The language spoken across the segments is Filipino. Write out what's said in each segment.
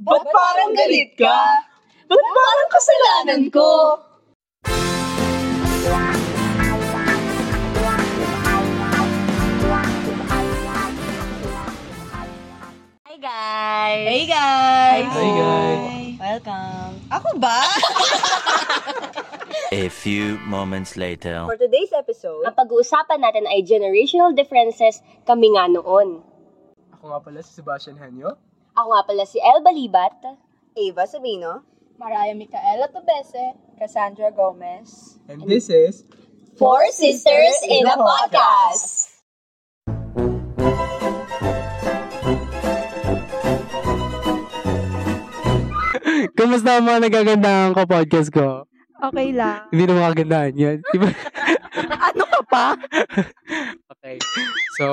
Ba't parang galit ka? Ba't parang kasalanan ko? Hi guys! Hey guys! Hi, guys. Welcome! Ako ba? A few moments later. For today's episode, Ang pag-uusapan natin ay generational differences kami nga noon. Ako nga pala si Sebastian Henyo. Ako nga pala si El Balibat. Ava Sabino, Mariah Micaela Tobese, Cassandra Gomez, And this is... Four Sisters in a Podcast! Kumusta ang mga nagagandaan ko podcast ko? Okay lang. Hindi na makagandaan yan. Di ba? ano ka pa? okay. So,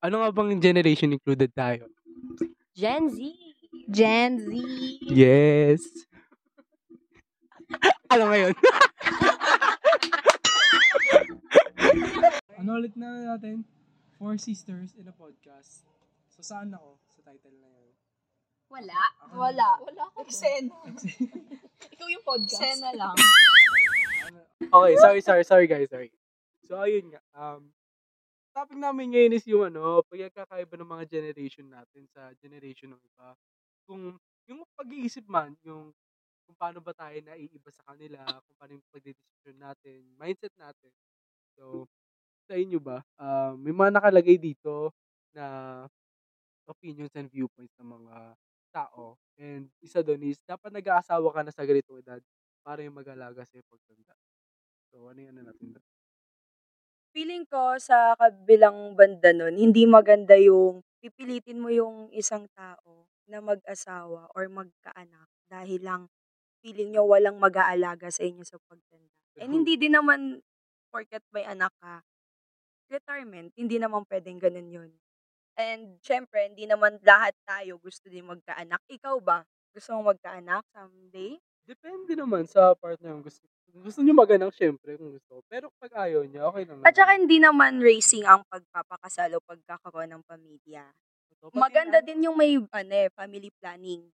ano nga bang generation included tayo? Gen Z. Gen Z. Yes. ano ngayon? Ano ulit na natin? Four Sisters in a Podcast. So, saan ako sa title na yun? Wala. Wala. Wala ako. Sen. Ikaw yung podcast. Sena lang. Okay, sorry, sorry, sorry guys, sorry. So, ayun nga. Um, topic namin ngayon is yung ano, pagkakaiba ng mga generation natin sa generation ng iba. Kung yung pag-iisip man, yung kung paano ba tayo naiiba sa kanila, kung paano yung pagdedesisyon natin, mindset natin. So, sa inyo ba, um, may mga nakalagay dito na opinions and viewpoints ng mga tao. And isa doon is, dapat nag-aasawa ka na sa ganitong edad para yung mag-alaga sa pagtanda. So, ano yung ano natin doon? Feeling ko sa kabilang banda nun, hindi maganda yung pipilitin mo yung isang tao na mag-asawa or magkaanak dahil lang feeling nyo walang mag-aalaga sa inyo sa pagtanda. And hindi din naman porket may anak ka, retirement, hindi naman pwedeng ganun yun. And syempre, hindi naman lahat tayo gusto din magkaanak. Ikaw ba? Gusto mo magkaanak someday? Depende naman sa partner yung gusto. Gusto nyo mag-anak, syempre, kung gusto. Pero pag ayaw niya, okay lang At saka hindi naman racing ang pagpapakasal o pagkakaroon ng pamilya. So, Maganda ano, din yung may ano, eh, family planning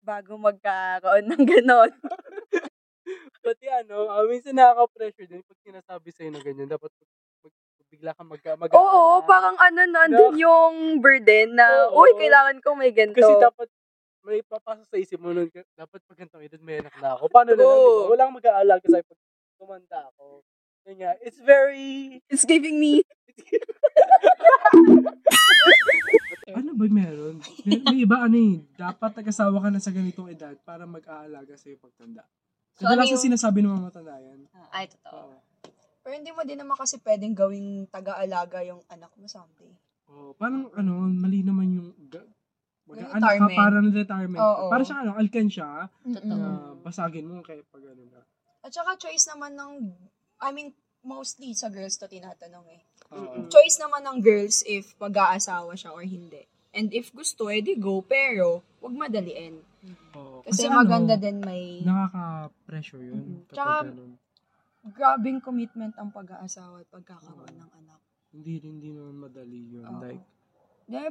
bago magkaroon ng ganon. Pati ano, ah, minsan nakaka-pressure din pag sinasabi sa'yo na ganyan. Dapat bigla ka mag, mag Oo, parang ano, nandun yung burden na, Oo. uy, kailangan ko may ganito. Kasi dapat may papasok sa isip mo nun, dapat pag ganitong edad may anak na ako. Paano na lang? Oo. Walang mag-aalaga sa'yo pag tumanda ako. Yun nga, it's very... It's giving me, Ano ba meron? May, may iba ano eh, dapat nag-asawa ka na sa ganitong edad para mag-aalaga sa iyo pagtanda. So, ano Kadalasan yung- sinasabi ng mga matanda yan. Ay, totoo. Oo. Pero hindi mo din naman kasi pwedeng gawing taga-alaga yung anak mo someday. Oh, parang ano, mali naman yung ga- mag-anak ka retirement. para ng retirement. Oo. Para siya ano, alkansya, Totoo. na basagin mo kaya pag ano na. At saka choice naman ng, I mean, mostly sa girls to tinatanong eh. Oo. Choice naman ng girls if mag-aasawa siya or hindi. And if gusto, edi go. Pero, wag madaliin. Oo. Kasi, ano, maganda din may Nakaka-pressure yun. Mm. Kapag Tsaka- ganun. grabing commitment ang pag-aasawa at pagkakaroon ng anak. Hindi, hindi naman madali yun. Oo. Like, Dahil,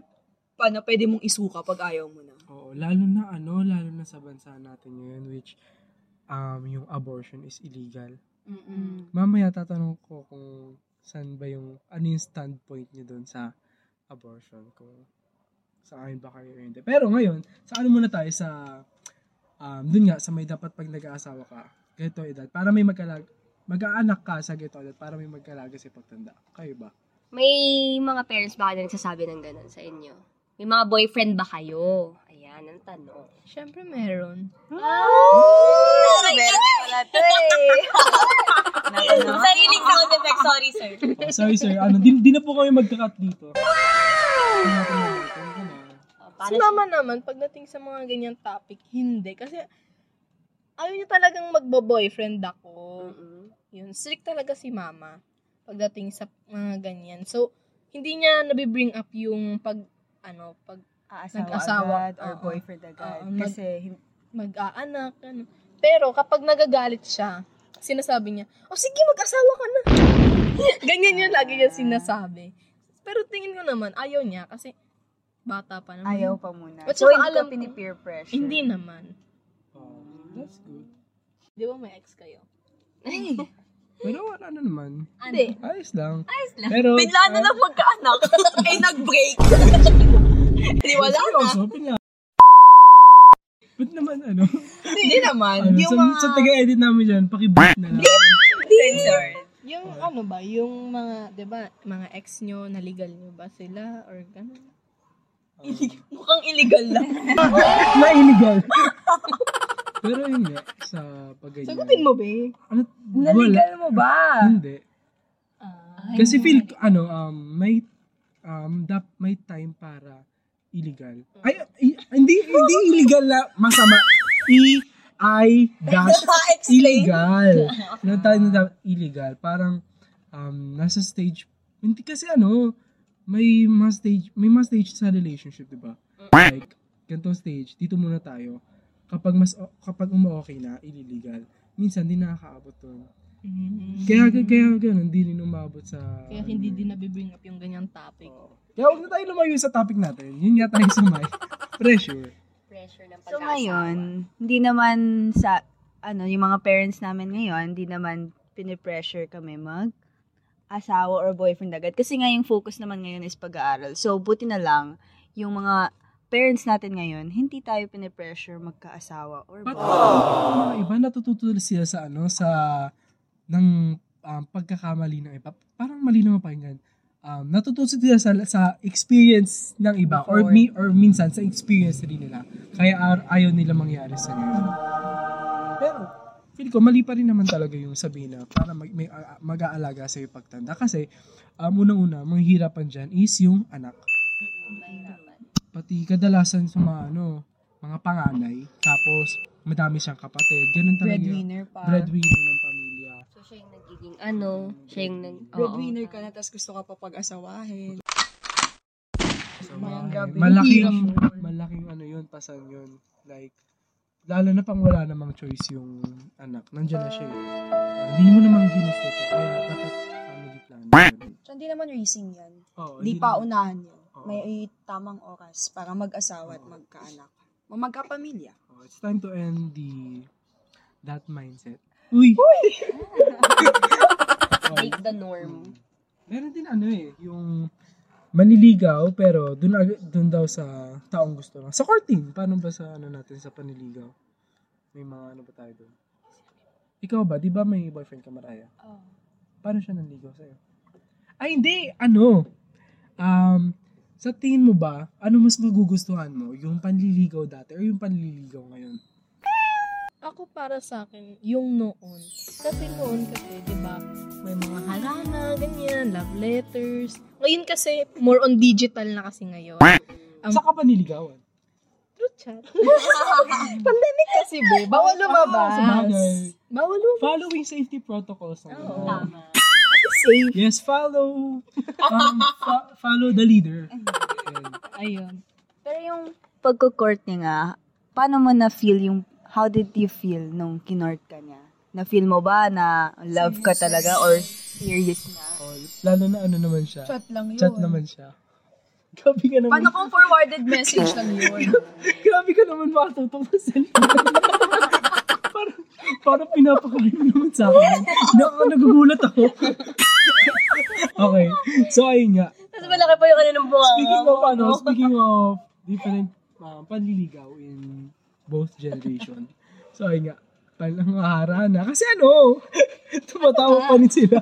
paano pwede mong isuka pag ayaw mo na? Oo, lalo na ano, lalo na sa bansa natin ngayon which um yung abortion is illegal. Mamaya tatanong ko kung saan ba yung ano yung standpoint niyo doon sa abortion kung sa akin ba kayo hindi. Pero ngayon, sa ano muna tayo sa um dun nga sa may dapat pag nag-aasawa ka, ganito edad para may magkalag mag-aanak ka sa ganito edad para may magkalaga sa pagtanda. Kayo ba? May mga parents ba kayo nagsasabi ng ganun sa inyo? May mga boyfriend ba kayo? Ayan, ang tanong. Siyempre meron. Oh! meron pala to eh. Sariling sound effect. Sorry, sir. Oh, sorry sir, ano, di, di na po kami magka-cut dito. Natin, ano. Si mama naman, pagdating sa mga ganyang topic, hindi. Kasi, ayaw niya talagang magbo-boyfriend ako. Yun, strict talaga si mama pagdating sa mga ganyan. So, hindi niya nabibring up yung pag, ano, pag Aasawa Nag-asawa. agad or Oo. boyfriend agad. Mag- Kasi, hin- mag-aanak, ano. Pero, kapag nagagalit siya, sinasabi niya, oh sige, mag-asawa ka na. Ganyan yung lagi niya sinasabi. Pero tingin ko naman, ayaw niya kasi bata pa naman. Ayaw pa muna. At So, hindi alam ka ko- pinipeer pressure. Hindi naman. Oh, that's good. Di ba may ex kayo? Pero wala na naman. Hindi. Ayos lang. Ayos lang. Pero, Bigla na lang magkaanak. eh, nag-break. Hindi, wala na. seryoso, pina- Ba't naman ano? Hindi naman. ano yung sa, mga sa taga-edit namin dyan, pakibit na lang. censored. Yung ano ba, yung mga, di ba, mga ex nyo, naligal nyo ba sila? Or gano'n? Mukhang illegal lang. na illegal. Pero yun nga, sa pag Sagutin mo, be. Ano, Naligal mo ba? Hindi. Kasi feel, ko, ano, um, may, um, dap, may time para illegal. Ay, i- hindi, hindi illegal na masama. E, I, dash, illegal. Yung tayo na dapat illegal. Parang, um, nasa stage, hindi kasi ano, may mas stage, may mas stage sa relationship, di ba? Like, ganitong stage, dito muna tayo. Kapag mas, kapag uma-okay na, illegal. Minsan, di nakakaabot doon. Kaya, kaya ganun, hindi rin umabot sa... Kaya hindi din nabibring up yung ganyang topic. Kaya huwag na tayo lumayo sa topic natin. Yun nga tayo sumay. Pressure. Pressure ng So pag-aasawa. ngayon, hindi naman sa, ano, yung mga parents namin ngayon, hindi naman pinipressure kami mag asawa or boyfriend agad. Kasi nga yung focus naman ngayon is pag-aaral. So, buti na lang, yung mga parents natin ngayon, hindi tayo pinipressure magka-asawa or But, mga iba natututo sila sa ano, sa ng um, pagkakamali ng iba. Parang mali naman pakinggan. Um, natututo sila sa, sa experience ng iba or Before. mi, or minsan sa experience rin nila. Kaya ar- ayaw nila mangyari sa ngayon. Pero, feel ko, mali pa rin naman talaga yung sabihin na para mag, may, a- mag-aalaga sa pagtanda. Kasi, um, unang-una, mga hirapan dyan is yung anak. Pati kadalasan sa mga, ano, mga panganay. Tapos, madami siyang kapatid. Ganun talaga. Breadwinner pa. Breadwinner ng pamilya. So, siya yung nagiging ano, siya yung nag... oo. Breadwinner ka na, tapos gusto ka pa pag-asawahin. Gabi. malaking, malaking ano yun, pasan yun. Like, lalo na pang wala namang choice yung anak. Nandiyan na siya eh. Uh, Hindi mo namang ginusto to. Kaya dapat family planning. So, hindi naman racing yan. Di hindi pa naman- unahan yun. Oo. May tamang oras para mag-asawa at magkaanak. O magkapamilya. Oh, it's time to end the that mindset. Uy! Oh, Make the norm. meron din ano eh, yung maniligaw pero dun, ag- dun daw sa taong gusto lang. Sa courting, paano ba sa ano natin sa paniligaw? May mga ano ba tayo dun? Ikaw ba, di ba may boyfriend ka Maraya? Oh. Paano siya nanligaw sa'yo? Ay, hindi. Ano? Um, sa tingin mo ba, ano mas magugustuhan mo? Yung panliligaw dati or yung panliligaw ngayon? Ako para sa akin, yung noon. Kasi noon kasi, di ba, may mga harana, ganyan, love letters. Ngayon kasi, more on digital na kasi ngayon. Ang Saka panliligawan? true chat. Pandemic kasi, be. Bawal lumabas. Sabagay. Bawal lumabas. Following safety protocols. Oo. Tama. Safe. Yes, follow. Um, fo- follow the leader. Ayun. Pero yung pagko-court niya nga, paano mo na-feel yung, how did you feel nung kinort ka niya? Na-feel mo ba na love ka talaga or serious na? Oh, lalo na ano naman siya. Chat lang yun. Chat naman siya. Grabe ka naman. Paano kung forwarded message lang yun? Grabe ka naman matutok sa cellphone. parang, parang pinapakain mo naman sa akin. Naka, nagugulat ako. Okay. So, ayun nga. Tapos malaki pa yung ano ng bunga. Speaking of, ano, speaking of different uh, panliligaw in both generation. So, ayun nga. Panangahara na. Kasi ano, tumatawa pa rin sila.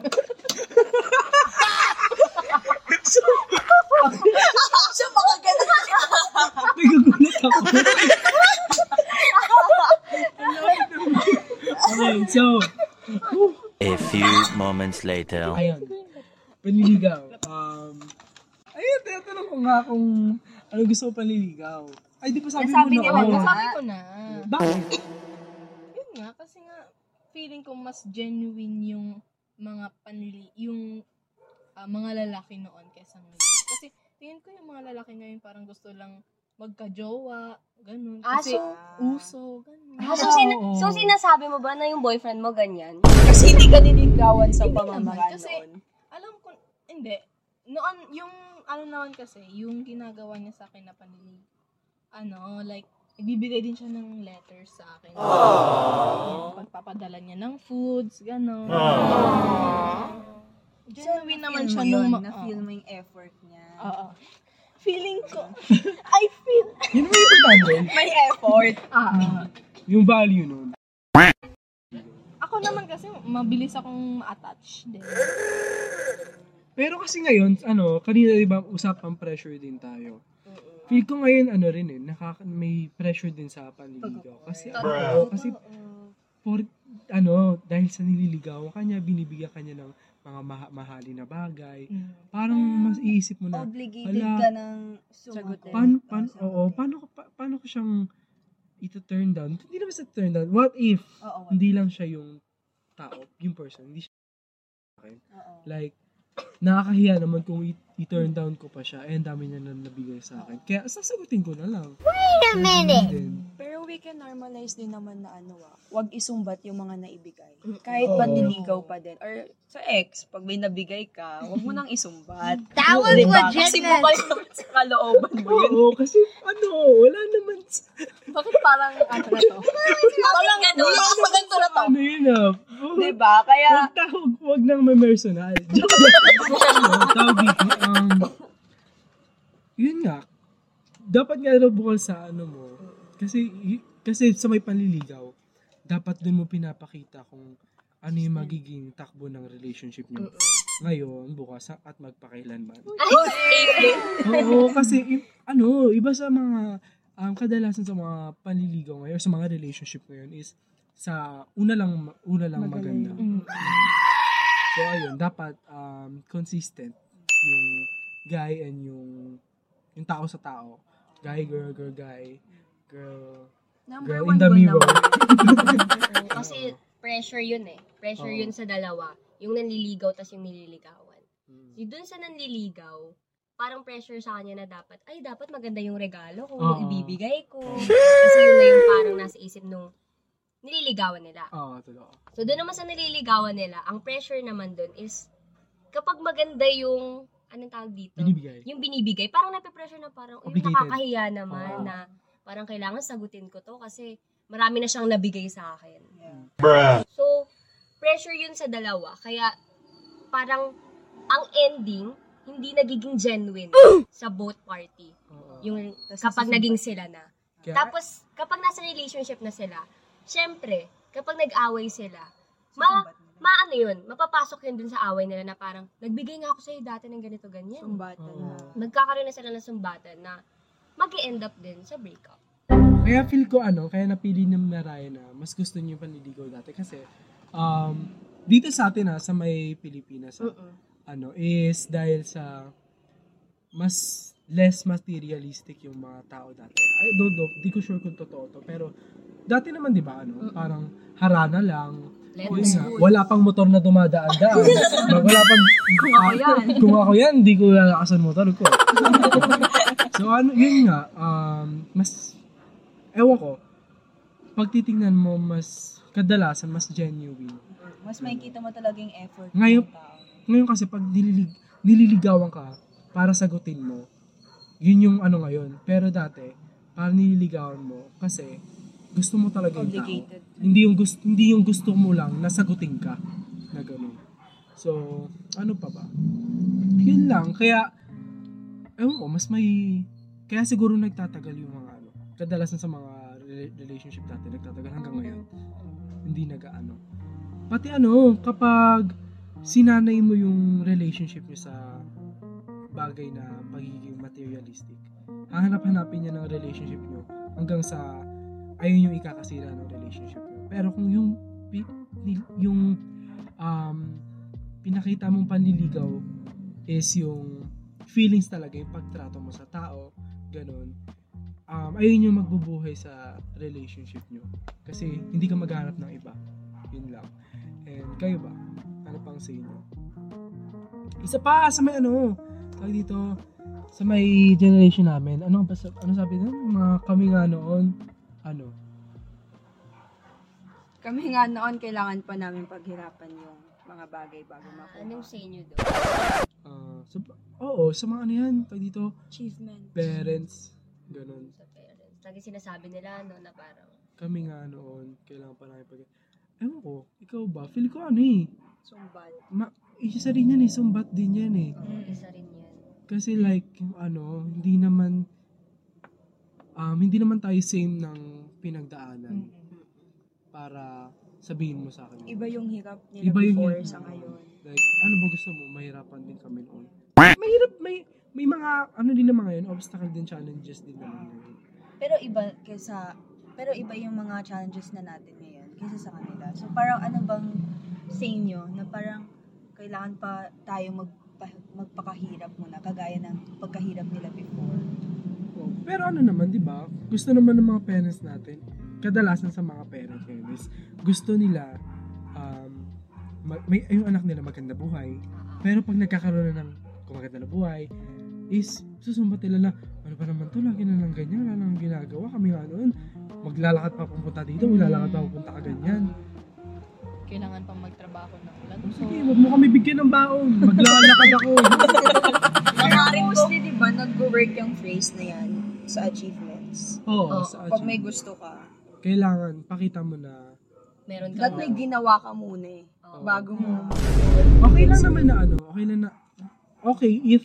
so, So, mga ganun. nagugulat ako. okay, so, A few moments later. ayun. Panliligaw. Um, ayun, tinatanong ko nga kung ano gusto mo panliligaw. Ay, di ba sabi Nasabi mo niya na? naman. oo. Nasabi ko na. Bakit? Yun nga, kasi nga, feeling ko mas genuine yung mga panli, yung ah, mga lalaki noon kaysa ngayon. Kasi tingin ko yung mga lalaki ngayon parang gusto lang magka-jowa, ganun. Ah, Kasi so- uso, ganun. Ah, so, sina- Oo. so, sinasabi mo ba na yung boyfriend mo ganyan? Kasi hindi ka nililigawan sa pamamaraan naman, kasi- noon. Alam ko, hindi. noon, yung, ano naman kasi, yung ginagawa niya sa akin na panilig, ano, like, nagbibigay din siya ng letters sa akin. Yung Pagpapadala niya ng foods, gano'n. Genuine naman siya nung, ma- na-feel mo yung effort niya. Oo. Feeling ko, I feel, Yun mo importante. May effort. ah, Yung value nun. Naman kasi, mabilis akong ma-attach din. Pero kasi ngayon, ano, kanina di ba usapang pressure din tayo. Feel ko ngayon, ano rin eh, nakaka- may pressure din sa panliligaw. Kasi, ano, kasi, for, ano, dahil sa nililigawan kanya, binibigyan kanya ng mga maha- mahali na bagay. Parang mas iisip mo na, Obligated Hala. ka ng sumagot. paano, paano, oo, paano, ko- pa, paano ko siyang ito-turn down? Hindi naman sa turn down. What if, Oo, hindi lang siya yung tao, yung person, hindi siya akin. oo. Like, nakakahiya naman kung i- i-turn down ko pa siya, eh, ang dami niya na nabigay sa akin. Kaya, sasagutin ko na lang. Wait a minute! Pero we can normalize din naman na ano ah, wag isumbat yung mga naibigay. Kahit Oo. panliligaw pa din. Or sa ex, pag may nabigay ka, wag mo nang isumbat. That was Diba? legit, Kasi naman sa kalooban mo yun. Oo, kasi, ano, wala naman, sa- Bakit parang, ano na to? Parang wala akong maganto na to. ano yun ah. Oh, Diba? Kaya, Huwag na, huwag, huwag nang mamersonal. Joke lang. Ano, tawag dito, um, yun nga, dapat nga raw bukal sa ano mo, kasi, kasi sa may panliligaw, dapat dun mo pinapakita kung ano yung magiging takbo ng relationship niyo. Ngayon, bukas, at magpakailanman. Oo, kasi, ano, iba sa mga, um, kadalasan sa mga panliligaw ngayon, sa mga relationship ngayon is, sa una lang, una lang maganda. So, ayun, dapat um, consistent yung guy and yung yung tao sa tao. Guy, girl, girl, guy. Girl, Number girl one in the goal mirror. naman. Kasi pressure yun eh. Pressure Oo. yun sa dalawa. Yung nanliligaw tas yung nililigawan. Mm. Yung dun sa nanliligaw, parang pressure sa kanya na dapat, ay dapat maganda yung regalo kung Oo. ibibigay ko. Kasi yun na yung parang nasa isip nung nililigawan nila. Oo, totoo. So doon naman sa nililigawan nila, ang pressure naman doon is kapag maganda yung anong tawag dito? Binibigay. Yung binibigay, parang nape-pressure na parang, yung Obligated. nakakahiya naman Oo. na parang kailangan sagutin ko to kasi marami na siyang nabigay sa akin. So, pressure yun sa dalawa. Kaya, parang, ang ending, hindi nagiging genuine sa both party. Oo. Yung kapag naging sila na. Kaya, Tapos, kapag nasa relationship na sila, syempre, kapag nag-away sila, ma, maano yun, mapapasok yun dun sa away nila na parang, nagbigay nga ako sa'yo dati ng ganito, ganyan. Sumbatan na. Mm. Magkakaroon na sila ng sumbatan na mag end up din sa breakup. kaya feel ko ano, kaya napili ng Naraya na mas gusto niyo yung panliligaw dati kasi um, dito sa atin ha, sa may Pilipinas ha, ano, is dahil sa mas less materialistic yung mga tao dati. I don't know, di ko sure kung totoo to, pero dati naman di ba ano, parang harana lang, yun nga, wala pang motor na dumadaan-daan. wala pang, kung ako yan, kung ako yan, di ko lalakasan motor ko. so ano, yun nga, um, mas, ewan ko, pag titingnan mo, mas, kadalasan, mas genuine. mas makikita mo talaga yung effort Ngayon- ng tao. Ngayon kasi pag nililig, nililigawan ka para sagutin mo, yun yung ano ngayon. Pero dati, parang nililigawan mo kasi gusto mo talaga yung tao. Hindi yung gusto hindi yung gusto mo lang na sagutin ka na ganun. So, ano pa ba? Yun lang. Kaya ewan ko, mas may kaya siguro nagtatagal yung mga ano. Kadalasan sa mga rela- relationship dati nagtatagal hanggang ngayon. Hindi nag-ano. Pati ano, kapag sinanay mo yung relationship niyo sa bagay na pagiging materialistic, hahanap-hanapin niya ng relationship niyo hanggang sa ayun yung ikakasira ng relationship niyo. Pero kung yung yung um, pinakita mong panliligaw is yung feelings talaga, yung pagtrato mo sa tao, ganun, um, ayun yung magbubuhay sa relationship nyo. Kasi hindi ka maghanap ng iba. Yun lang. And kayo ba? Ano pang sa inyo? Isa pa sa may ano, tawag dito, sa may generation namin, ano ba ano sabi doon? Mga kami nga noon, ano? Kami nga noon, kailangan pa namin paghirapan yung mga bagay bago Ah, makuha. anong sa inyo doon? Ah, sa, oo, sa mga ano yan, tag dito, achievement? parents, ganun. Sa parents. Lagi sinasabi nila, no, na parang, Kami nga noon, kailangan pa namin pag... Ewan ko, ikaw ba? Feel ko ano eh. Sumbat. Ma, isa rin yan eh, sumbat din yan eh. oh, isa rin yan. Kasi like, yung ano, hindi naman, um, hindi naman tayo same ng pinagdaanan para sabihin mo sa akin. Iba yung hirap nila Iba yung before hirap. sa ngayon. Like, ano ba gusto mo? Mahirapan din kami noon. Mahirap, may, may mga, ano din naman ngayon, obstacle din, challenges din naman ngayon. Pero iba kaysa pero iba yung mga challenges na natin ngayon kaysa sa kanila. So parang ano bang sa inyo na parang kailangan pa tayo magpa, magpakahirap muna kagaya ng pagkahirap nila before. Oh, Pero ano naman, di ba? Gusto naman ng mga parents natin, kadalasan sa mga parents ngayon is, gusto nila, um, ma- may, yung anak nila maganda buhay. Pero pag nagkakaroon na ng kung maganda na buhay, is susumbat nila na, ano pa naman to, lagi na lang ganyan, wala nang ginagawa. Kami nga noon, maglalakad pa pupunta dito, maglalakad pa pupunta ka ganyan. Kailangan pang magtrabaho ng ulan. O sige, wag mo kami bigyan ng baon. Maglalakad ako. Pero mostly, di ba, nag-work yung phrase na yan sa achievements. Oo, Oo, sa Pag may gusto ka, Kailangan, pakita mo na, Meron ka dapat may ginawa ka muna eh. Oo. Bago mo. okay lang naman na ano, okay lang na, okay, if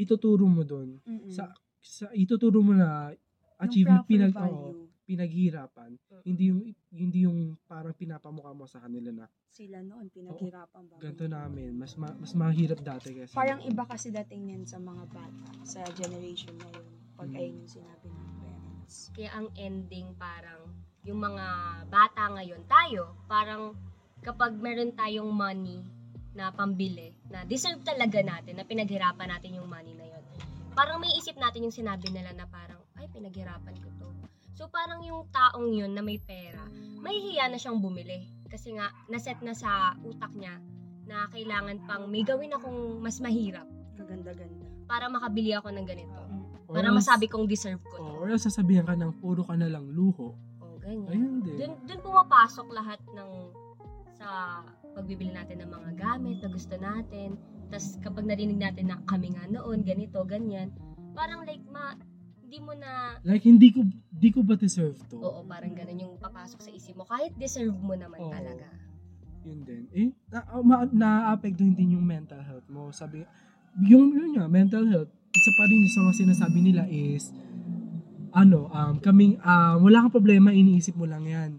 ituturo mo doon, sa, sa ituturo mo na achievement pinag, oo, pinaghirapan, hindi yung hindi yung parang pinapamukha mo sa kanila na Sila noon, pinaghirapan bago. ganito namin, mas ma, mas mahirap dati kasi. Parang iba kasi dating yan sa mga bata, sa generation na yun. Pag Mm. ayun yung sinabi ng parents. Kaya ang ending parang yung mga bata ngayon, tayo, parang kapag meron tayong money na pambili, na deserve talaga natin, na pinaghirapan natin yung money na yun, parang may isip natin yung sinabi nila na parang, ay, pinaghirapan ko to. So parang yung taong yun na may pera, mahihiya na siyang bumili. Kasi nga, naset na sa utak niya na kailangan pang may gawin akong mas mahirap Kaganda-ganda. para makabili ako ng ganito. Or Para else- masabi kong deserve ko to. oh, or else sasabihan ka ng puro ka na lang luho. Ganyan. Ayun din. Dun, dun pumapasok lahat ng sa pagbibili natin ng mga gamit na gusto natin. Tapos kapag narinig natin na kami nga noon, ganito, ganyan, parang like ma, hindi mo na, Like, hindi ko, hindi ko ba deserve to? oo, parang ganun yung papasok sa isip mo. Kahit deserve mo naman Oo. talaga. Yun din. Eh, na, uh, ma, na-apektuhin din yung mental health mo. Sabi, yung, yun nga, mental health, isa pa rin sa mga sinasabi nila is, ano, um, kaming, um, wala kang problema, iniisip mo lang yan.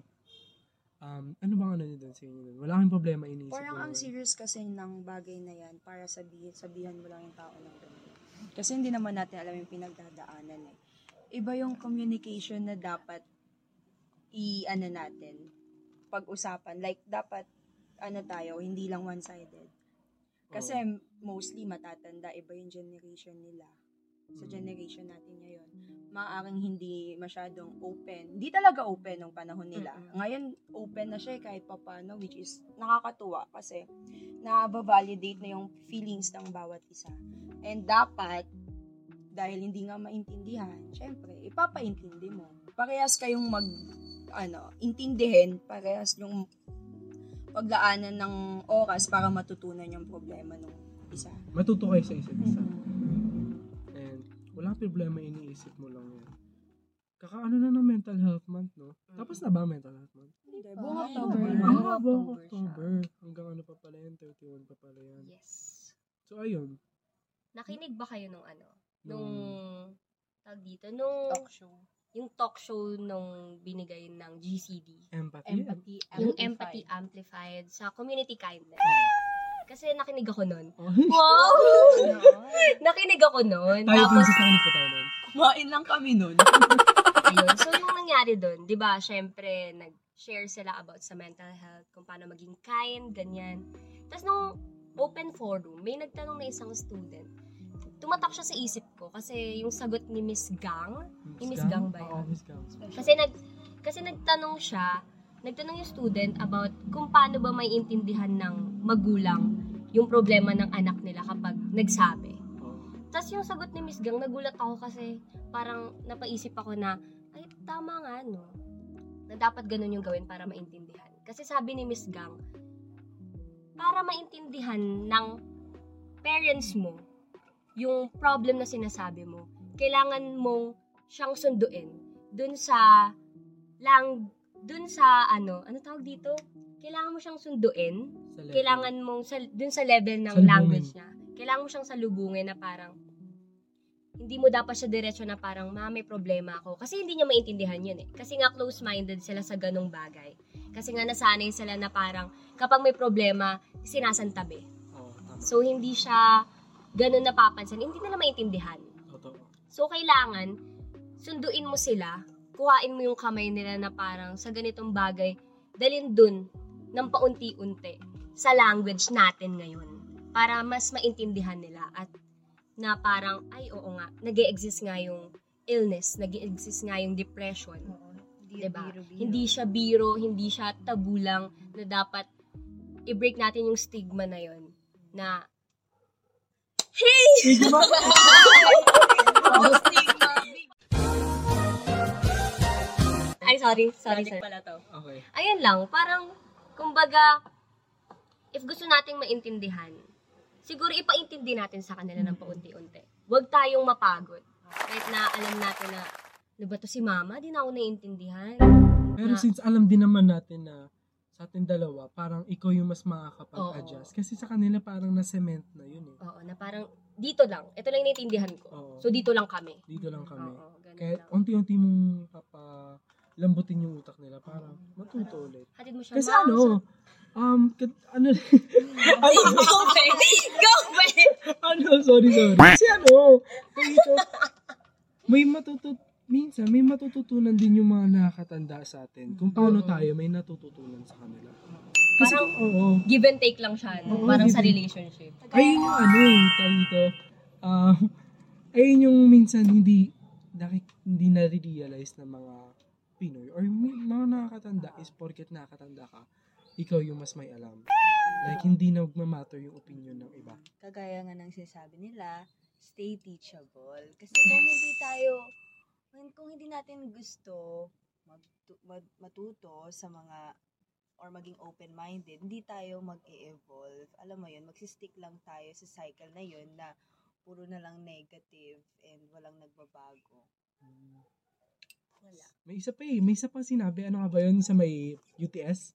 Um, ano bang ano nyo doon sa inyo doon? Wala kang problema, iniisip Parang mo ang lang. serious kasi ng bagay na yan para sabihin, sabihan mo lang yung tao ng ganun. Kasi hindi naman natin alam yung pinagdadaanan eh. Iba yung communication na dapat i-ano natin, pag-usapan. Like, dapat, ano tayo, hindi lang one-sided. Kasi mostly matatanda, iba yung generation nila. Sa generation natin ngayon, maaaring hindi masyadong open. Hindi talaga open nung panahon nila. Ngayon, open na siya eh, kahit papano, which is nakakatuwa kasi na-validate na yung feelings ng bawat isa. And dapat, dahil hindi nga maintindihan, syempre, ipapaintindi mo. Parehas kayong mag, ano, intindihin, parehas yung paglaanan ng oras para matutunan yung problema ng isa. Matuto kayo sa isa't isa. And, walang problema, iniisip mo lang yan. Kakaano na ng mental health month, no? Tapos na ba mental health month? Hindi, buong October. Ah, October buong. October. Hanggang ano pa pala yan? 31 pa pala yan. Yes. So, ayun. Nakinig ba kayo nung ano? Nung, Nung- tag dito, nung, Talk show. yung talk show nung binigay ng GCD. Empathy. Empathy. Yung empathy amplified sa community kindness. Kasi nakinig ako nun. Wow! nakinig ako nun. tayo Tapos, sa kanin po tayo nun. Kumain lang kami nun. ayun. So, yung nangyari dun, di ba, syempre, nag-share sila about sa mental health, kung paano maging kind, ganyan. Tapos, nung open forum, may nagtanong na isang student. Tumatak siya sa isip ko kasi yung sagot ni Miss Gang, Yung Miss Gang ba Oo, yun? Miss Gang. Kasi nag kasi nagtanong siya, nagtanong yung student about kung paano ba may intindihan ng magulang yung problema ng anak nila kapag nagsabi. Tapos yung sagot ni Miss Gang, nagulat ako kasi parang napaisip ako na, ay tama nga no, na dapat ganun yung gawin para maintindihan. Kasi sabi ni Miss Gang, para maintindihan ng parents mo yung problem na sinasabi mo, kailangan mong siyang sunduin dun sa lang dun sa ano, ano tawag dito? Kailangan mo siyang sunduin. Kailangan mong sa, dun sa level ng Salubungin. language niya. Kailangan mo siyang salubungin na parang hindi mo dapat siya diretso na parang, ma, may problema ako. Kasi hindi niya maintindihan yun eh. Kasi nga close-minded sila sa ganong bagay. Kasi nga nasanay sila na parang, kapag may problema, sinasantabi. Tama. So, hindi siya ganun napapansin. Hindi nila maintindihan. Totoo. So, kailangan, sunduin mo sila, kuhain mo yung kamay nila na parang sa ganitong bagay, dalin dun ng paunti-unti sa language natin ngayon para mas maintindihan nila at na parang, ay oo nga, nag exist nga yung illness, nag exist nga yung depression. Hindi Diba? biro-biro. Hindi siya biro, hindi siya tabu lang na dapat i-break natin yung stigma na yon na Ay, sorry. Sorry, sorry. pala to. Okay. Ayun lang, parang, kumbaga, if gusto nating maintindihan, siguro ipaintindi natin sa kanila ng paunti-unti. Huwag tayong mapagod. Kahit na alam natin na, ano ba to si mama? Di na ako naiintindihan. Pero Na- since alam din naman natin na sa ating dalawa, parang ikaw yung mas makakapag-adjust. Kasi sa kanila parang na-cement na yun eh. Oo, na parang, dito lang. Ito lang yung naiintindihan ko. Oo. So, dito lang kami. Dito lang kami. Oo, ganun Kaya lang. unti-unti mong papalambutin yung utak nila para matuto ulit. Hatid mo siya, Kasi "Ma, ano, um, kat- ano, ano, Go, babe! Go, babe! ano, sorry, sorry. Kasi ano, dito, may matutut, minsan, may matututunan din yung mga nakakatanda sa atin. Kung paano tayo may natututunan sa kanila. Kasi, Parang- oo, Give and take lang siya, no? Oo, Parang give sa and- relationship. ayun yung ano eh, tawag dito, um, ayun yung minsan hindi, nakik, hindi na-realize ng mga Pinoy or mga nakakatanda is porket nakakatanda ka, ikaw yung mas may alam. Like, hindi na magmamatter yung opinion ng iba. kagaya nga ng sinasabi nila, stay teachable. Kasi kung hindi tayo, kung, kung hindi natin gusto mag- matuto sa mga or maging open-minded, hindi tayo mag-evolve. Alam mo yun, magsistick lang tayo sa cycle na yun na puro na lang negative and walang nagbabago. Wala. May isa pa eh, may isa pa sinabi, ano nga ba yun sa may UTS?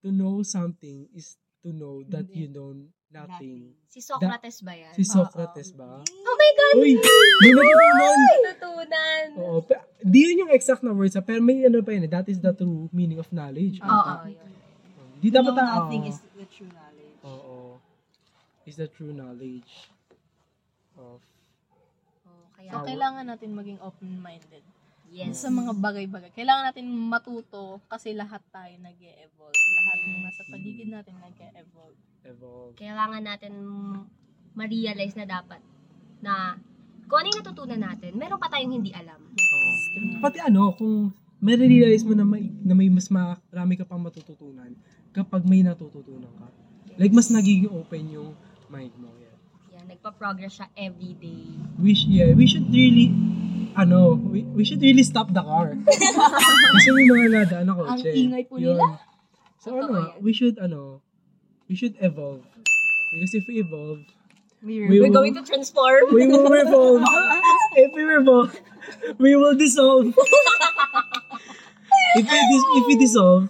To know something is to know that you know nothing. Si Socrates ba yan? Si Socrates ba? Oh my God! Uy! May natutunan! Natutunan! Oo, pe- di yun yung exact na words, ah, pero may ano pa yun, eh, that is the true meaning of knowledge. Oo, yun. Di To dapat know ah, nothing oo. is the true knowledge. Oo. Is the true knowledge of Oh, kaya, So, kailangan natin maging open-minded. Yes. Sa mga bagay-bagay. Kailangan natin matuto kasi lahat tayo nag evolve Lahat ng nasa paligid natin nag evolve evolve. Kailangan natin ma-realize na dapat na kung ano yung natutunan natin, meron pa tayong hindi alam. Oo. Pati ano, kung may realize mo na may, na may mas marami ka pang matututunan kapag may natututunan ka. Like, mas nagiging open yung mind mo. Yeah. Yan, nagpa-progress siya every day. We, sh- yeah, we should really, ano, we, we should really stop the car. Kasi may mga nadaan na kotse. Ang ingay po Yun. nila. So, Totoo ano, yan. we should, ano, we should evolve. Because if we evolve, We're, we We're will, going to transform. we will revolve. if we revolve, we will dissolve. if we dis- if we dissolve,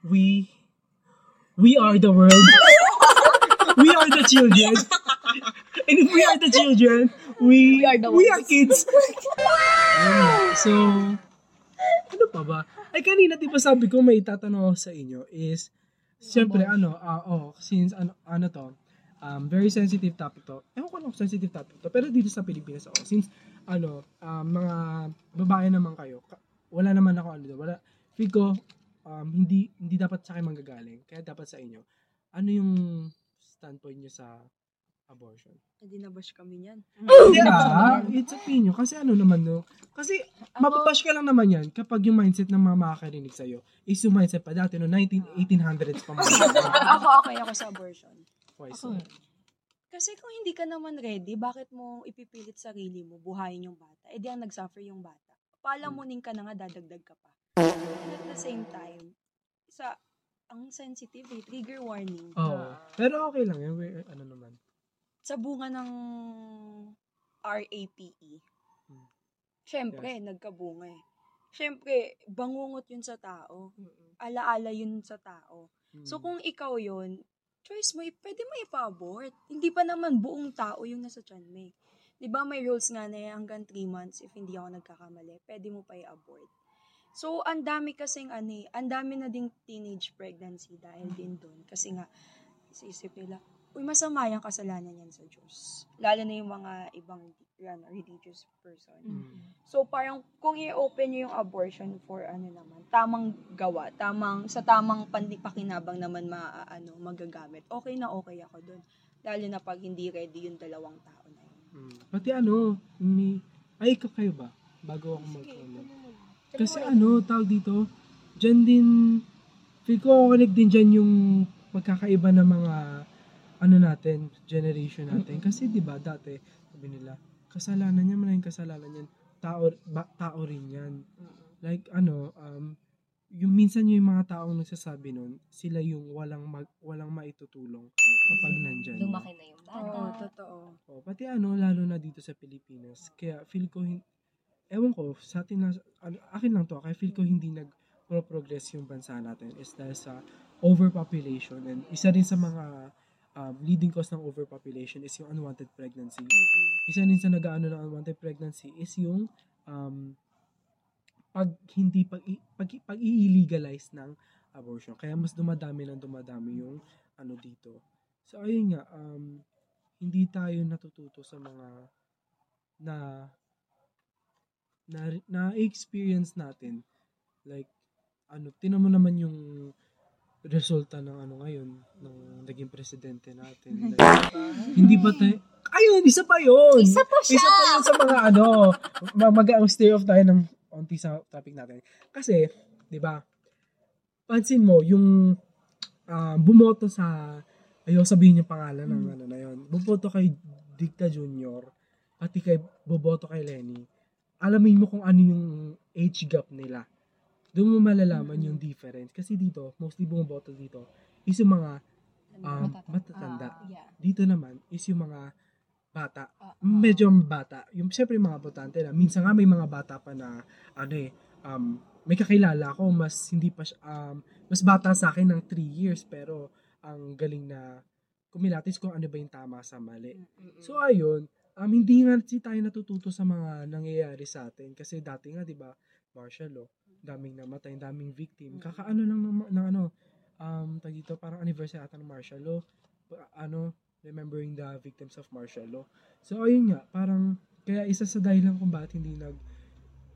we we are the world. we are the children. And if we are the children, we, are the we are kids. Yun. so, ano pa ba? Ay, kanina, di ba sabi ko may tatanong ako sa inyo is, siyempre, ano, ah, oh, since, ano, ano to, um, very sensitive topic to. Ewan ko lang sensitive topic to, pero dito sa Pilipinas ako, since, ano, um, mga babae naman kayo, ka- wala naman ako, ano, wala, feel ko, um, hindi, hindi dapat sa akin manggagaling, kaya dapat sa inyo. Ano yung standpoint nyo sa abortion? Hindi nabash kami niyan. Hindi ah, it's opinion. Kasi ano naman no, kasi mapabash ka lang naman yan kapag yung mindset ng mga makakarinig sa'yo is yung mindset pa dati no, 19, 1800s pa mga. ako, okay ako sa abortion. Why so? Kasi kung hindi ka naman ready, bakit mo ipipilit sarili mo, buhayin yung bata? Eh di ang nag-suffer yung bata. Palamunin ka na nga, dadagdag ka pa. And at the same time, sa ang sensitive eh, trigger warning. Oo. Pero okay lang yan. We- Ano naman. Sa bunga ng RAPE. Hmm. Siyempre, nagkabunga eh. Siyempre, bangungot yun sa tao. Alaala yun sa tao. So Mm. kung ikaw yun, choice mo, pwede mo ipa-abort. Hindi pa naman buong tao yung nasa tiyan mo eh. Di ba may rules nga na hanggang 3 months, if hindi ako nagkakamali, pwede mo pa i-abort. So, ang dami kasing ano eh, ang dami na ding teenage pregnancy dahil din doon. Kasi nga, isip nila, uy, masama yung kasalanan yan sa Diyos. Lalo na yung mga ibang ano, religious person. Mm. So parang kung i-open nyo yung abortion for ano naman, tamang gawa, tamang sa tamang pandipakinabang naman ma ano magagamit. Okay na okay ako doon. Lalo na pag hindi ready yung dalawang tao na yun. Mm. Pati ano, ni ay ikaw kayo ba? Bago ako mag. Kasi ano, tawag dito, dyan din, feel ko connect din dyan yung magkakaiba ng mga ano natin, generation natin. Kasi di ba dati, sabi nila, kasalanan niya, malaking kasalanan yan. Tao, ba, tao rin yan. Like ano, um, yung minsan yung mga taong nagsasabi nun, sila yung walang mag, walang maitutulong kapag nandyan. Lumaki na yung bata. Oo, totoo. Oh, pati ano, lalo na dito sa Pilipinas. Kaya feel ko, hin- ewan ko, sa atin lang, ano, akin lang to, kaya feel ko hindi nag progress yung bansa natin is dahil sa overpopulation and isa rin sa mga um, leading cause ng overpopulation is yung unwanted pregnancy. Isa rin sa nag-ano ng unwanted pregnancy is yung um, pag hindi pag pag, pag i-legalize ng abortion. Kaya mas dumadami ng dumadami yung ano dito. So ayun nga um hindi tayo natututo sa mga na na na experience natin like ano tinan mo naman yung resulta ng ano ngayon ng naging presidente natin. Like, hindi ba tayo ayun isa pa yun. Isa pa siya! isa pa yun sa mga ano ma- mag stay off tayo ng onti sa topic natin. Kasi di ba pansin mo yung ah, bumoto sa ayaw sabihin yung pangalan ng ano na yun. Bumoto kay Dicta Junior pati kay boboto kay Lenny. Alamin mo kung ano yung age gap nila doon mo malalaman yung difference. Kasi dito mostly bumoboto dito is yung mga um, matatanda. yeah. dito naman is yung mga bata. Ah, medyo bata. Yung siyempre yung mga botante na minsan nga may mga bata pa na ano eh um may kakilala ako mas hindi pa siya- um mas bata sa akin ng 3 years pero ang galing na kumilatis kung ano ba yung tama sa mali. So ayun, um hindi nga si tayo natututo sa mga nangyayari sa atin. Kasi dati nga 'di ba martial law, daming namatay, daming victim. Kakaano lang ng, ng ano um tag dito parang anniversary ata ng martial law. Pa- Ano remembering the victims of martial law. So, ayun nga, parang, kaya isa sa dahilan kung bakit hindi nag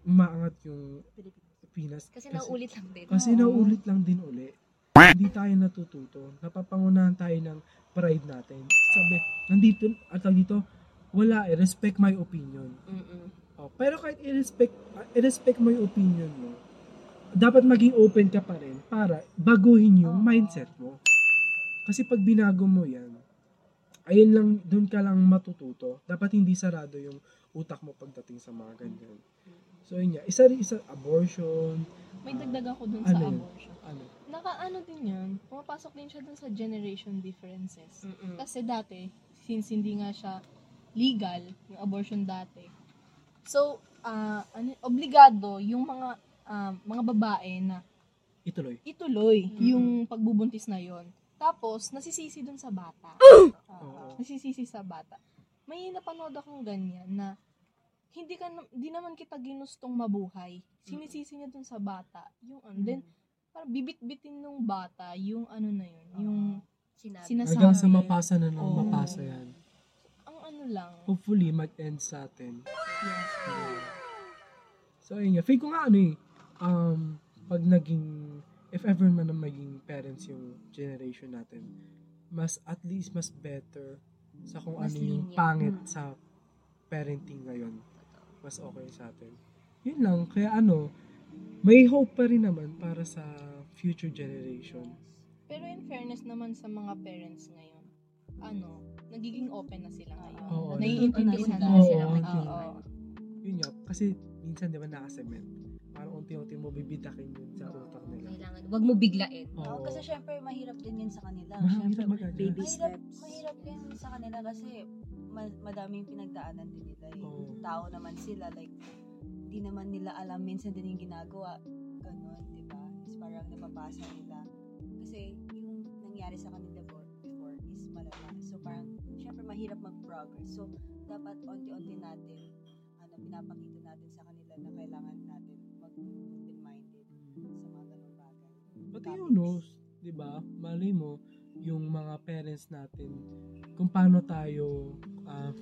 umaangat yung Pilipinas. Kasi nauulit lang din. Kasi nauulit lang din uli. Hindi tayo natututo. Napapangunahan tayo ng pride natin. Sabi, nandito, at dito, wala eh, respect my opinion. Mm-mm. Oh, pero kahit i-respect, i-respect mo yung opinion mo, dapat maging open ka pa rin para baguhin yung mindset mo. Kasi pag binago mo yan, ayun lang, doon ka lang matututo. Dapat hindi sarado yung utak mo pagdating sa mga ganyan. So, yun nga. Isa rin, isa, abortion. May dagdag ako dun Ano sa yun? abortion. Ano? Naka-ano din yan, pumapasok din siya dun sa generation differences. Mm-mm. Kasi dati, since hindi nga siya legal, yung abortion dati, so, ah, ano, obligado yung mga ah, mga babae na Ituloy. ituloy yung pagbubuntis na yon. Tapos, nasisisi dun sa bata. Ah, Oo. nasisisi sa bata. May napanood akong ganyan na hindi ka na- di naman kita ginustong mabuhay. Sinisisi niya dun sa bata. Yung ano, then parang bibit-bitin nung bata yung ano na yun, yung Sinabi. Sinasabi. Hanggang sa mapasa na ng Oo. mapasa yan. ang ano lang. Hopefully, mag-end sa atin. Yes. So, ayun nga. Feel ko nga ano eh, um, pag naging, if ever man na maging parents yung generation natin, mas, at least, mas better sa kung Mas ano yung lenient. pangit sa parenting ngayon. Mas okay sa atin. Yun lang. Kaya ano, may hope pa rin naman para sa future generation. Pero in fairness naman sa mga parents ngayon, ano, nagiging open na sila ngayon. Oo, Naiintindihan na na sila. Oo, Oo. yun. Yun nga. Kasi minsan, di ba, nakasement. Parang unti-unti mo bibitakin yun sa utak nila. Kailangan, wag mo biglain. Oo, Oo. kasi syempre mahirap din yan sa kanila. Mahirap Syempre. Baby mahirap, steps. mahirap yan sa kanila kasi ma- madaming pinagdaanan din nila. eh. Oo. Tao naman sila, like, di naman nila alam minsan din yung ginagawa. Ganon, di ba? Is parang napapasa nila. Kasi yung nangyari sa kanila bo- before is malala. So parang, syempre mahirap mag-progress. So, dapat onti-onti natin, ano, pinapakita natin sa kanila na kailangan Pati yung knows, di ba? Malay mo, yung mga parents natin, kung paano tayo, ah,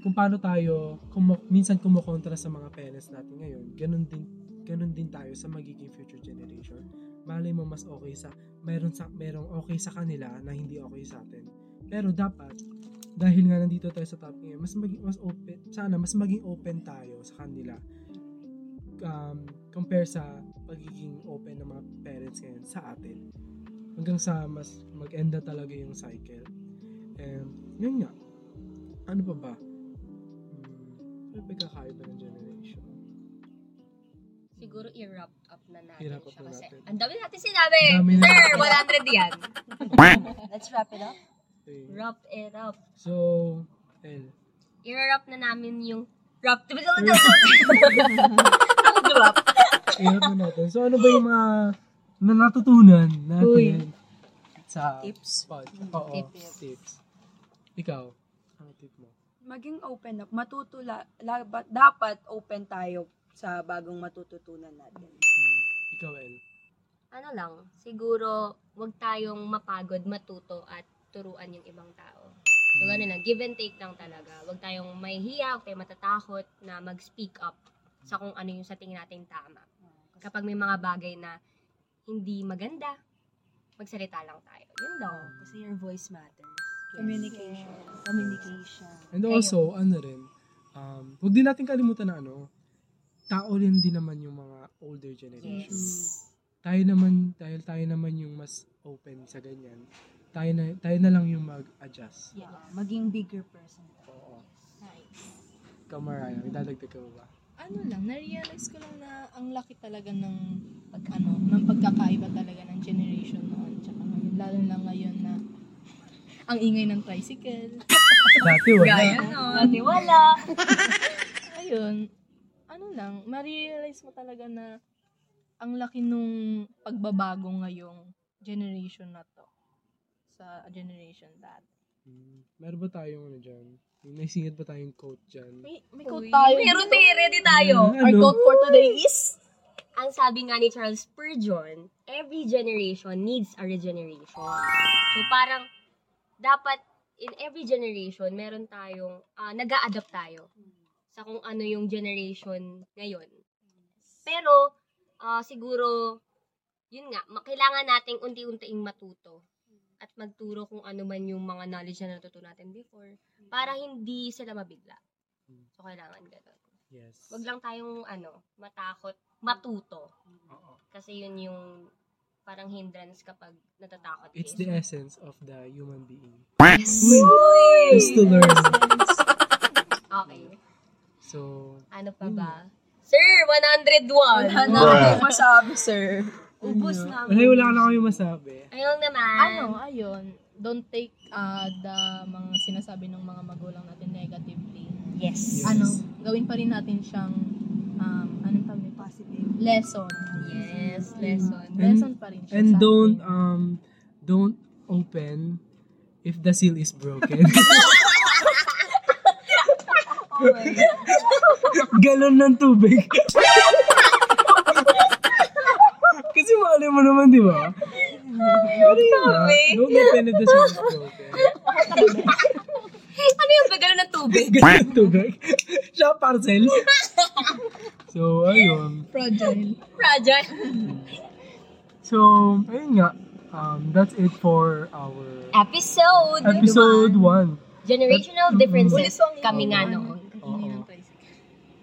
kung paano tayo, kumo, minsan kumukontra sa mga parents natin ngayon, ganun din, ganun din tayo sa magiging future generation. Malay mo mas okay sa, meron sa, merong okay sa kanila na hindi okay sa atin. Pero dapat, dahil nga nandito tayo sa topic ngayon, mas maging, mas open, sana mas maging open tayo sa kanila um, compare sa pagiging open ng mga parents ngayon sa atin. Hanggang sa mas mag-end na talaga yung cycle. And, yun nga. Ano pa ba? Hmm, ano pa kakaiba ng generation? Siguro i-wrap up na natin I-wrap up siya na kasi natin. ang dami natin sinabi. Dami na. Sir, 100 yan. Let's wrap it up. Okay. Wrap it up. So, El. I-wrap na namin yung wrap. Diba sa Wrap. Hirap na natin. So, ano ba yung mga na natutunan natin sa Tips. pod? Oo, Tips. tips. Ikaw, ano tip mo? Maging open up. Matutula, labat, dapat open tayo sa bagong matututunan natin. Hmm, Ikaw, El. ano lang, siguro wag tayong mapagod matuto at turuan yung ibang tao. So, ganun lang. Give and take lang talaga. Wag tayong mahihiya, wag tayong matatakot na mag-speak up sa kung ano yung sa tingin natin tama. Kapag may mga bagay na hindi maganda, magsalita lang tayo. Yun daw. Kasi your voice matters. Communication. Communication. And Kayo. also, ano rin, um, huwag din natin kalimutan na ano, tao rin din naman yung mga older generation. Yes. Tayo naman, dahil tayo naman yung mas open sa ganyan, tayo na, tayo na lang yung mag-adjust. Yeah. Maging bigger person. Oo. Ikaw, Mariah, may dadagdag ka ba? Ano lang, na-realize ko lang na ang laki talaga ng pag ano, ng pagkakaiba talaga ng generation noon tsaka ngayon. Lalo na ngayon na ang ingay ng tricycle. Dati wala. Dati wala. Ayun, ano lang, ma-realize mo talaga na ang laki nung pagbabago ngayong generation na to sa generation dati. Hmm, Meron ba tayong ano dyan? May naisingit ba tayong quote dyan? May, may Uy, quote tayo. Meron tayo, ready tayo. Hmm, Our ano? quote for today is, Ang sabi nga ni Charles Spurgeon, every generation needs a regeneration. So parang dapat in every generation meron tayong uh, nag adapt tayo sa kung ano yung generation ngayon. Pero ah, siguro yun nga, kailangan nating unti-unting matuto at magturo kung ano man yung mga knowledge na natutunan natin before para hindi sila mabigla. So kailangan ganun. Yes. Wag lang tayong ano, matakot, matuto. Oo. Kasi yun yung parang hindrance kapag natatakot It's kayo. the essence of the human being. Yes. Just to learn. Okay. So, Ano pa ba? Sir, 101. Wala na akong masabi, sir. Ubus na. nga. Wala, na kami masabi. Ayun naman. ano, ayun, don't take uh, the mga sinasabi ng mga magulang natin negatively. Yes. Yes. Ano, gawin pa rin natin siyang, um, anong tawag nito? Positive. Lesson. Yes, lesson. Lesson pa rin siya And don't, atin. um, don't open if the seal is broken. Oh my God. Galon ng tubig. Malay mo naman, di ba? Ano nga? Don't open if the seal is broken. ano yung bagalo ng tubig? Galon ng tubig. Siya parcel. So, ayun. Fragile. Fragile. So, ayun nga. Um, that's it for our Episode. episode 1. Generational Ulit differences. ang Kami nga noon. ingay ng Oo. tricycle.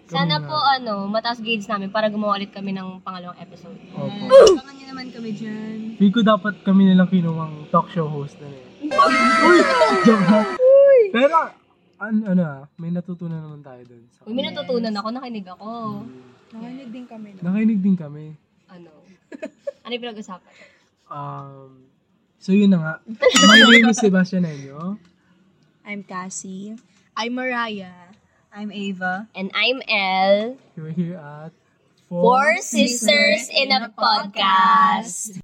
Sana po ano, mataas grades namin para gumawa ulit kami ng pangalawang episode. Opo. Abangan niyo naman kami dyan. Feel ko dapat kami nilang kinuwang talk show host na rin. Uy! Joke lang. Pero, an ano ah, may natutunan naman tayo dun. Sa Uy, may natutunan ako, nakinig ako. Hmm. Nakinig din kami. No? Nakinig din kami. Ano? Ano yung pinag-usapan? Um, so yun na nga. My name is Sebastian Enyo. I'm Cassie. I'm Mariah. I'm Ava. And I'm Elle. We're here at Four Sisters in a Podcast.